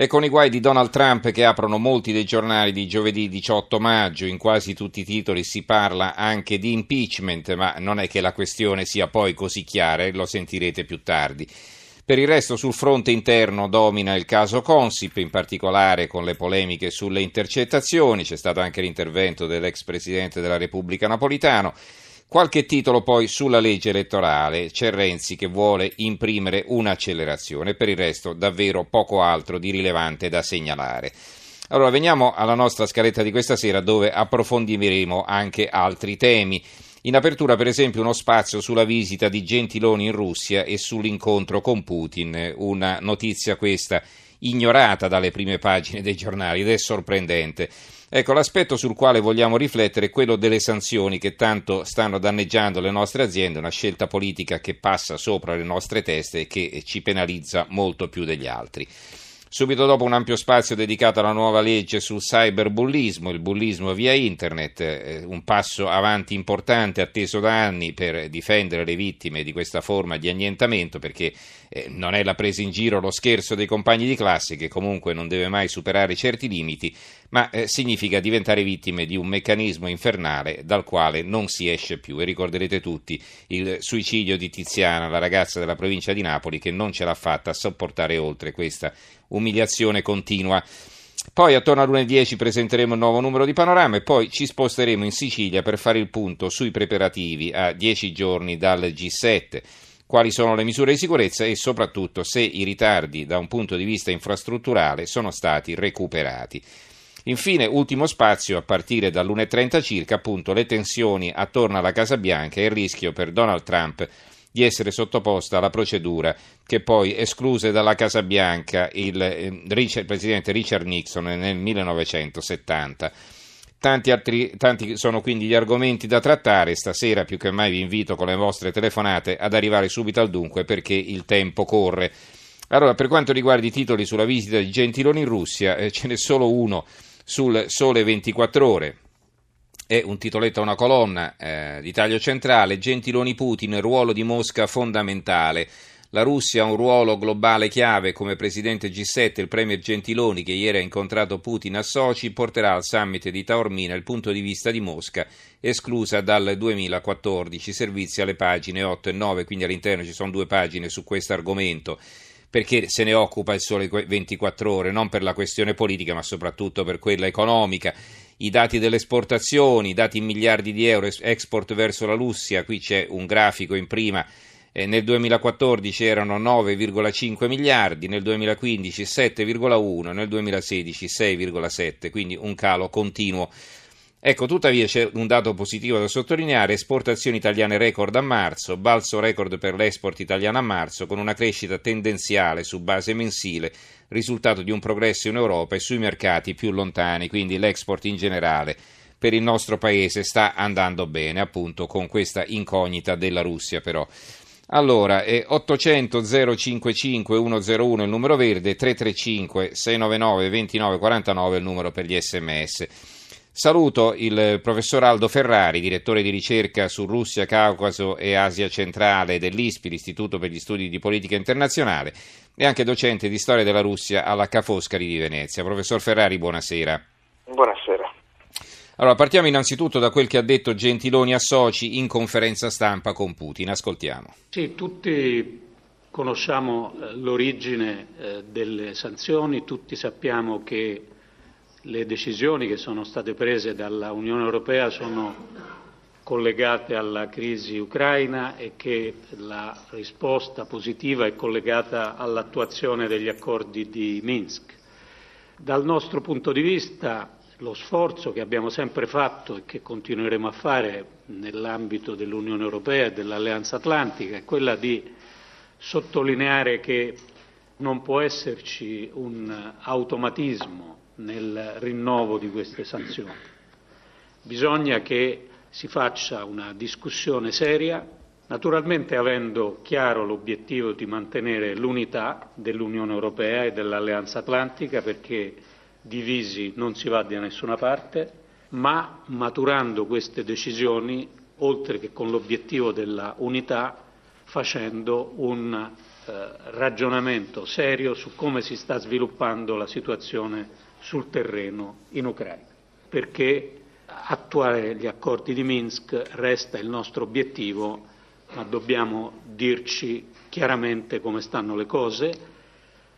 E con i guai di Donald Trump che aprono molti dei giornali di giovedì 18 maggio, in quasi tutti i titoli si parla anche di impeachment, ma non è che la questione sia poi così chiara lo sentirete più tardi. Per il resto sul fronte interno domina il caso Consip, in particolare con le polemiche sulle intercettazioni, c'è stato anche l'intervento dell'ex presidente della Repubblica Napolitano. Qualche titolo poi sulla legge elettorale, c'è Renzi che vuole imprimere un'accelerazione, per il resto davvero poco altro di rilevante da segnalare. Allora veniamo alla nostra scaletta di questa sera dove approfondiremo anche altri temi. In apertura, per esempio, uno spazio sulla visita di Gentiloni in Russia e sull'incontro con Putin, una notizia questa ignorata dalle prime pagine dei giornali ed è sorprendente. Ecco, l'aspetto sul quale vogliamo riflettere è quello delle sanzioni che tanto stanno danneggiando le nostre aziende, una scelta politica che passa sopra le nostre teste e che ci penalizza molto più degli altri. Subito dopo un ampio spazio dedicato alla nuova legge sul cyberbullismo, il bullismo via internet, eh, un passo avanti importante atteso da anni per difendere le vittime di questa forma di annientamento, perché eh, non è la presa in giro, lo scherzo dei compagni di classe, che comunque non deve mai superare certi limiti, ma eh, significa diventare vittime di un meccanismo infernale dal quale non si esce più. E ricorderete tutti il suicidio di Tiziana, la ragazza della provincia di Napoli, che non ce l'ha fatta a sopportare oltre questa umiliazione continua. Poi attorno alle 10 presenteremo il nuovo numero di Panorama e poi ci sposteremo in Sicilia per fare il punto sui preparativi a 10 giorni dal G7 quali sono le misure di sicurezza e soprattutto se i ritardi da un punto di vista infrastrutturale sono stati recuperati. Infine, ultimo spazio, a partire dall'1.30 circa, appunto le tensioni attorno alla Casa Bianca e il rischio per Donald Trump di essere sottoposta alla procedura che poi escluse dalla Casa Bianca il, eh, il presidente Richard Nixon nel 1970. Tanti, altri, tanti sono quindi gli argomenti da trattare. Stasera più che mai vi invito con le vostre telefonate ad arrivare subito al dunque perché il tempo corre. Allora, per quanto riguarda i titoli sulla visita di Gentiloni in Russia, eh, ce n'è solo uno sul Sole 24 Ore. È un titoletto a una colonna eh, di taglio centrale, Gentiloni Putin, ruolo di Mosca fondamentale. La Russia ha un ruolo globale chiave. Come presidente G7, il premier Gentiloni che ieri ha incontrato Putin a Sochi porterà al summit di Taormina il punto di vista di Mosca, esclusa dal 2014, servizi alle pagine 8 e 9, quindi all'interno ci sono due pagine su questo argomento perché se ne occupa il sole 24 ore, non per la questione politica ma soprattutto per quella economica i dati delle esportazioni, dati in miliardi di euro export verso la Russia, qui c'è un grafico in prima, eh, nel 2014 erano 9,5 miliardi, nel 2015 7,1, nel 2016 6,7, quindi un calo continuo. Ecco, tuttavia c'è un dato positivo da sottolineare, esportazioni italiane record a marzo, balzo record per l'export italiano a marzo, con una crescita tendenziale su base mensile risultato di un progresso in Europa e sui mercati più lontani, quindi l'export in generale per il nostro paese sta andando bene, appunto con questa incognita della Russia però. Allora, è 800 055 101 il numero verde, 335 699 2949 il numero per gli sms. Saluto il professor Aldo Ferrari, direttore di ricerca su Russia, Caucaso e Asia centrale dell'ISPI, l'Istituto per gli Studi di Politica Internazionale, e anche docente di storia della Russia alla Ca' Foscari di Venezia. Professor Ferrari, buonasera. Buonasera. Allora, partiamo innanzitutto da quel che ha detto Gentiloni a Soci in conferenza stampa con Putin. Ascoltiamo. Sì, tutti conosciamo eh, l'origine eh, delle sanzioni, tutti sappiamo che le decisioni che sono state prese dalla Unione Europea sono collegate alla crisi ucraina e che la risposta positiva è collegata all'attuazione degli accordi di Minsk. Dal nostro punto di vista lo sforzo che abbiamo sempre fatto e che continueremo a fare nell'ambito dell'Unione Europea e dell'Alleanza Atlantica è quella di sottolineare che non può esserci un automatismo nel rinnovo di queste sanzioni. Bisogna che si faccia una discussione seria, naturalmente avendo chiaro l'obiettivo di mantenere l'unità dell'Unione Europea e dell'Alleanza Atlantica perché divisi non si va da nessuna parte, ma maturando queste decisioni, oltre che con l'obiettivo della unità, facendo un eh, ragionamento serio su come si sta sviluppando la situazione sul terreno in Ucraina, perché attuare gli accordi di Minsk resta il nostro obiettivo, ma dobbiamo dirci chiaramente come stanno le cose.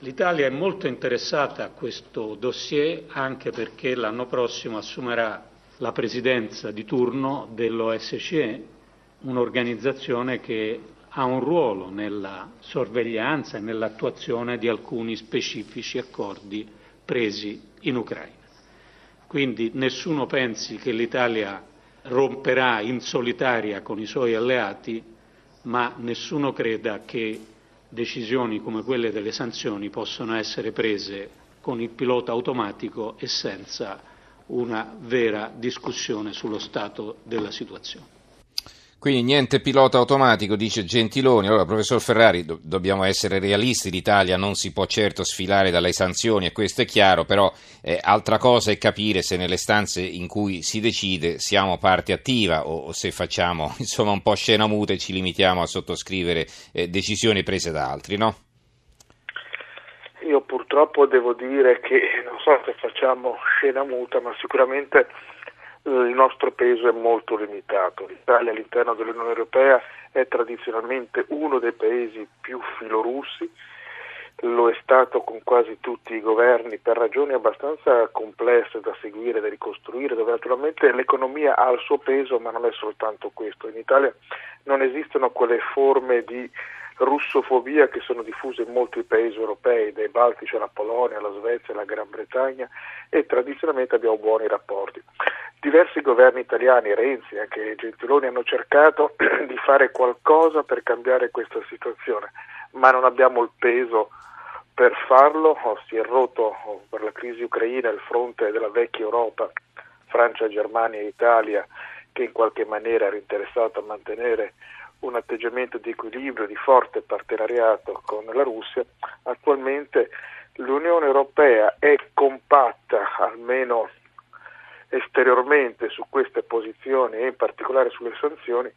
L'Italia è molto interessata a questo dossier anche perché l'anno prossimo assumerà la presidenza di turno dell'OSCE, un'organizzazione che ha un ruolo nella sorveglianza e nell'attuazione di alcuni specifici accordi presi in Ucraina. Quindi nessuno pensi che l'Italia romperà in solitaria con i suoi alleati, ma nessuno creda che decisioni come quelle delle sanzioni possano essere prese con il pilota automatico e senza una vera discussione sullo stato della situazione. Quindi niente pilota automatico, dice Gentiloni. Allora, professor Ferrari, do- dobbiamo essere realisti, l'Italia non si può certo sfilare dalle sanzioni e questo è chiaro, però eh, altra cosa è capire se nelle stanze in cui si decide siamo parte attiva o, o se facciamo insomma un po' scena muta e ci limitiamo a sottoscrivere eh, decisioni prese da altri, no? Io purtroppo devo dire che non so se facciamo scena muta, ma sicuramente il nostro peso è molto limitato. L'Italia all'interno dell'Unione Europea è tradizionalmente uno dei paesi più filorussi, lo è stato con quasi tutti i governi per ragioni abbastanza complesse da seguire, da ricostruire, dove naturalmente l'economia ha il suo peso, ma non è soltanto questo. In Italia non esistono quelle forme di russofobia che sono diffuse in molti paesi europei, dai Baltici alla Polonia, alla Svezia, alla Gran Bretagna e tradizionalmente abbiamo buoni rapporti. Diversi governi italiani, Renzi e anche Gentiloni, hanno cercato di fare qualcosa per cambiare questa situazione, ma non abbiamo il peso per farlo. Si è rotto per la crisi ucraina il fronte della vecchia Europa, Francia, Germania e Italia, che in qualche maniera era interessato a mantenere un atteggiamento di equilibrio, di forte partenariato con la Russia, attualmente l'Unione Europea è compatta, almeno esteriormente, su queste posizioni e in particolare sulle sanzioni,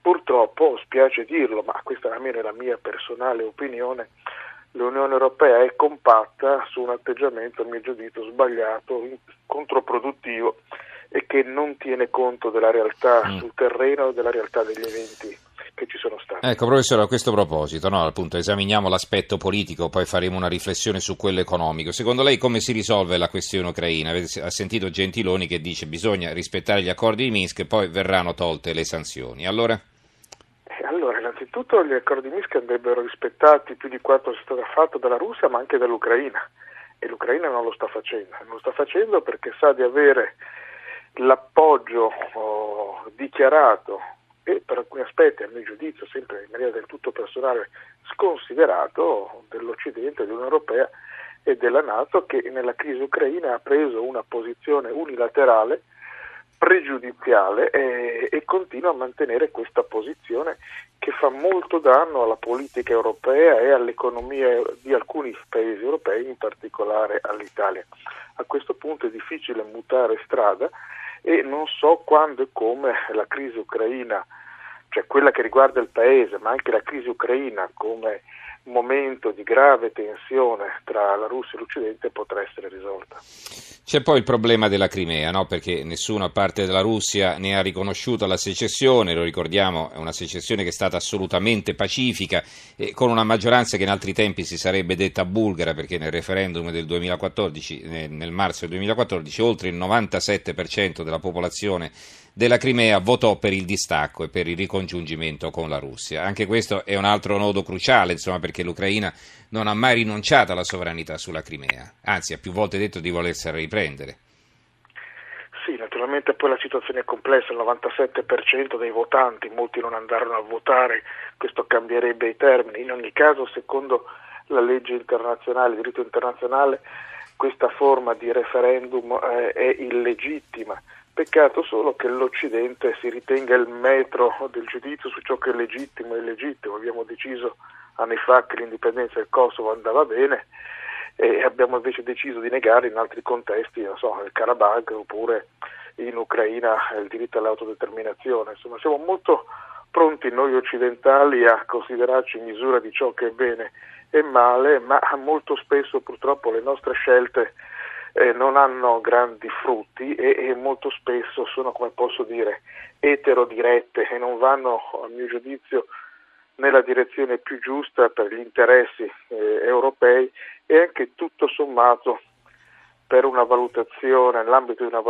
purtroppo, spiace dirlo, ma questa almeno è la mia personale opinione, l'Unione Europea è compatta su un atteggiamento, a mio giudizio, sbagliato, controproduttivo e che non tiene conto della realtà mm. sul terreno e della realtà degli eventi che ci sono stati. Ecco, professore, a questo proposito, no, appunto, esaminiamo l'aspetto politico, poi faremo una riflessione su quello economico. Secondo lei come si risolve la questione ucraina? Ha sentito Gentiloni che dice che bisogna rispettare gli accordi di Minsk e poi verranno tolte le sanzioni. Allora? Eh, allora, innanzitutto gli accordi di Minsk andrebbero rispettati più di quanto sia stato fatto dalla Russia, ma anche dall'Ucraina. E l'Ucraina non lo sta facendo. Non lo sta facendo perché sa di avere l'appoggio oh, dichiarato e per alcuni aspetti, a mio giudizio, sempre in maniera del tutto personale, sconsiderato dell'Occidente, dell'Unione Europea e della Nato che nella crisi ucraina ha preso una posizione unilaterale, pregiudiziale e, e continua a mantenere questa posizione che fa molto danno alla politica europea e all'economia di alcuni paesi europei, in particolare all'Italia. A questo punto è difficile mutare strada e non so quando e come la crisi ucraina, cioè quella che riguarda il paese, ma anche la crisi ucraina come momento di grave tensione tra la Russia e l'Occidente potrà essere risolta. C'è poi il problema della Crimea, no? perché nessuno a parte della Russia ne ha riconosciuto la secessione, lo ricordiamo, è una secessione che è stata assolutamente pacifica, e con una maggioranza che in altri tempi si sarebbe detta bulgara, perché nel referendum del 2014, nel marzo del 2014, oltre il 97% della popolazione della Crimea votò per il distacco e per il ricongiungimento con la Russia. Anche questo è un altro nodo cruciale, insomma, perché l'Ucraina non ha mai rinunciato alla sovranità sulla Crimea, anzi ha più volte detto di volersela riprendere. Sì, naturalmente poi la situazione è complessa, il 97% dei votanti, molti non andarono a votare, questo cambierebbe i termini. In ogni caso, secondo la legge internazionale, il diritto internazionale, questa forma di referendum eh, è illegittima. Peccato solo che l'Occidente si ritenga il metro del giudizio su ciò che è legittimo e illegittimo. Abbiamo deciso anni fa che l'indipendenza del Kosovo andava bene e abbiamo invece deciso di negare in altri contesti, non so, il Karabakh oppure in Ucraina il diritto all'autodeterminazione. Insomma, siamo molto pronti noi occidentali a considerarci in misura di ciò che è bene e male, ma molto spesso purtroppo le nostre scelte eh, non hanno grandi frutti e, e, molto spesso sono, come posso dire, eterodirette e non vanno, a mio giudizio, nella direzione più giusta per gli interessi eh, europei e anche tutto sommato per una valutazione, nell'ambito di una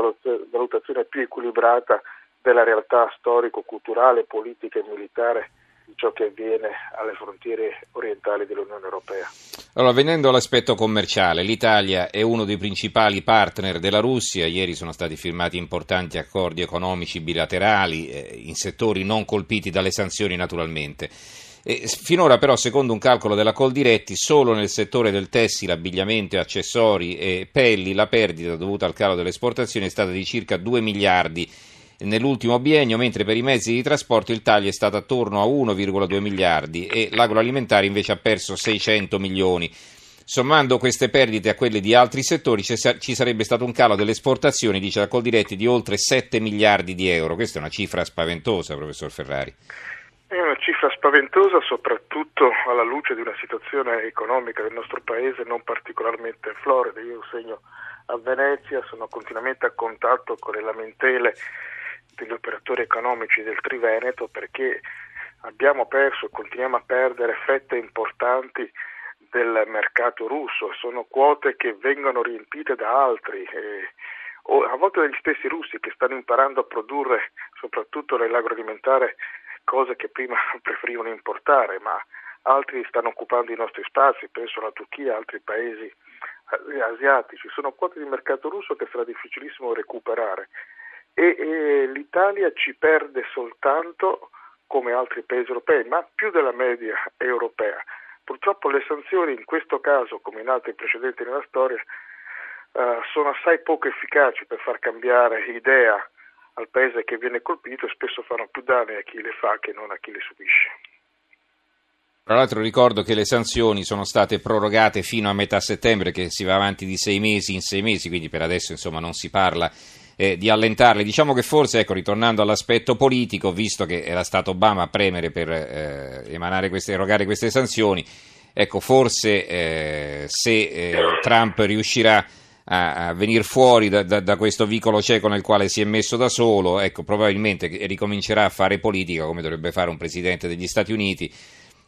valutazione più equilibrata della realtà storico-culturale, politica e militare ciò che avviene alle frontiere orientali dell'Unione Europea. Allora, venendo all'aspetto commerciale, l'Italia è uno dei principali partner della Russia, ieri sono stati firmati importanti accordi economici bilaterali eh, in settori non colpiti dalle sanzioni naturalmente. E finora però, secondo un calcolo della Coldiretti, solo nel settore del tessile, abbigliamento, accessori e pelli la perdita dovuta al calo delle esportazioni è stata di circa 2 miliardi nell'ultimo biennio, mentre per i mezzi di trasporto il taglio è stato attorno a 1,2 miliardi e l'agroalimentare invece ha perso 600 milioni. Sommando queste perdite a quelle di altri settori ci sarebbe stato un calo delle esportazioni, dice la Coldiretti, di oltre 7 miliardi di euro. Questa è una cifra spaventosa, professor Ferrari. È una cifra spaventosa soprattutto alla luce di una situazione economica del nostro paese non particolarmente florida. Io insegno a Venezia, sono continuamente a contatto con le lamentele degli operatori economici del Triveneto perché abbiamo perso e continuiamo a perdere fette importanti del mercato russo, sono quote che vengono riempite da altri, eh, o a volte dagli stessi russi che stanno imparando a produrre soprattutto nell'agroalimentare cose che prima preferivano importare, ma altri stanno occupando i nostri spazi, penso alla Turchia, altri paesi asiatici, sono quote di mercato russo che sarà difficilissimo recuperare e, e l'Italia ci perde soltanto come altri paesi europei, ma più della media europea. Purtroppo le sanzioni in questo caso, come in altri precedenti nella storia, uh, sono assai poco efficaci per far cambiare idea al paese che viene colpito e spesso fanno più danni a chi le fa che non a chi le subisce. Tra l'altro ricordo che le sanzioni sono state prorogate fino a metà settembre, che si va avanti di sei mesi in sei mesi, quindi per adesso insomma non si parla eh, di allentarle. Diciamo che forse, ecco, ritornando all'aspetto politico, visto che era stato Obama a premere per eh, queste, erogare queste sanzioni, ecco, forse eh, se eh, Trump riuscirà a, a venire fuori da, da, da, questo vicolo cieco nel quale si è messo da solo, ecco, probabilmente ricomincerà a fare politica come dovrebbe fare un presidente degli Stati Uniti.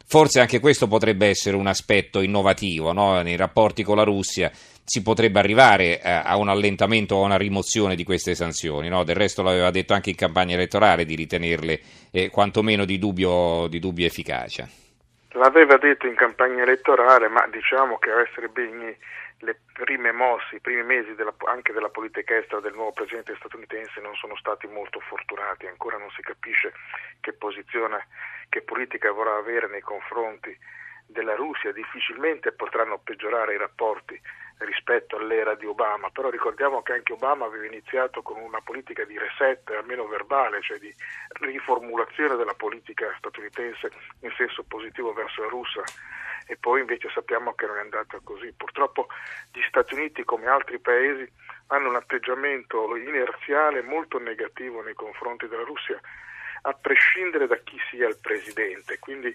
Forse anche questo potrebbe essere un aspetto innovativo no? nei rapporti con la Russia si potrebbe arrivare eh, a un allentamento o a una rimozione di queste sanzioni. No? Del resto l'aveva detto anche in campagna elettorale di ritenerle eh, quantomeno di dubbio, di dubbio efficacia. L'aveva detto in campagna elettorale, ma diciamo che a essere ben le prime mosse, i primi mesi della, anche della politica estera del nuovo presidente statunitense non sono stati molto fortunati, ancora non si capisce che posizione, che politica vorrà avere nei confronti della Russia, difficilmente potranno peggiorare i rapporti rispetto all'era di Obama, però ricordiamo che anche Obama aveva iniziato con una politica di reset, almeno verbale, cioè di riformulazione della politica statunitense in senso positivo verso la Russia e poi invece sappiamo che non è andata così. Purtroppo gli Stati Uniti, come altri paesi, hanno un atteggiamento inerziale molto negativo nei confronti della Russia a prescindere da chi sia il presidente, quindi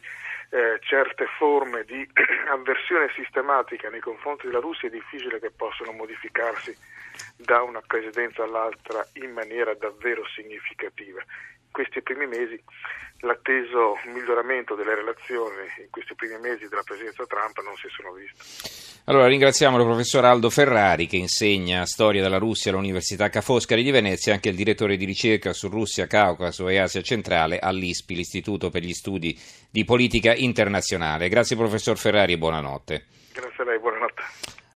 eh, certe forme di avversione sistematica nei confronti della Russia è difficile che possano modificarsi da una presidenza all'altra in maniera davvero significativa. Questi primi mesi l'atteso miglioramento delle relazioni in questi primi mesi della presidenza Trump non si sono viste. Allora ringraziamo il professor Aldo Ferrari che insegna storia della Russia all'Università Ca' Foscari di Venezia e anche il direttore di ricerca su Russia, Caucaso e Asia centrale all'ISPI, l'Istituto per gli Studi di Politica Internazionale. Grazie professor Ferrari e buonanotte. Grazie a lei.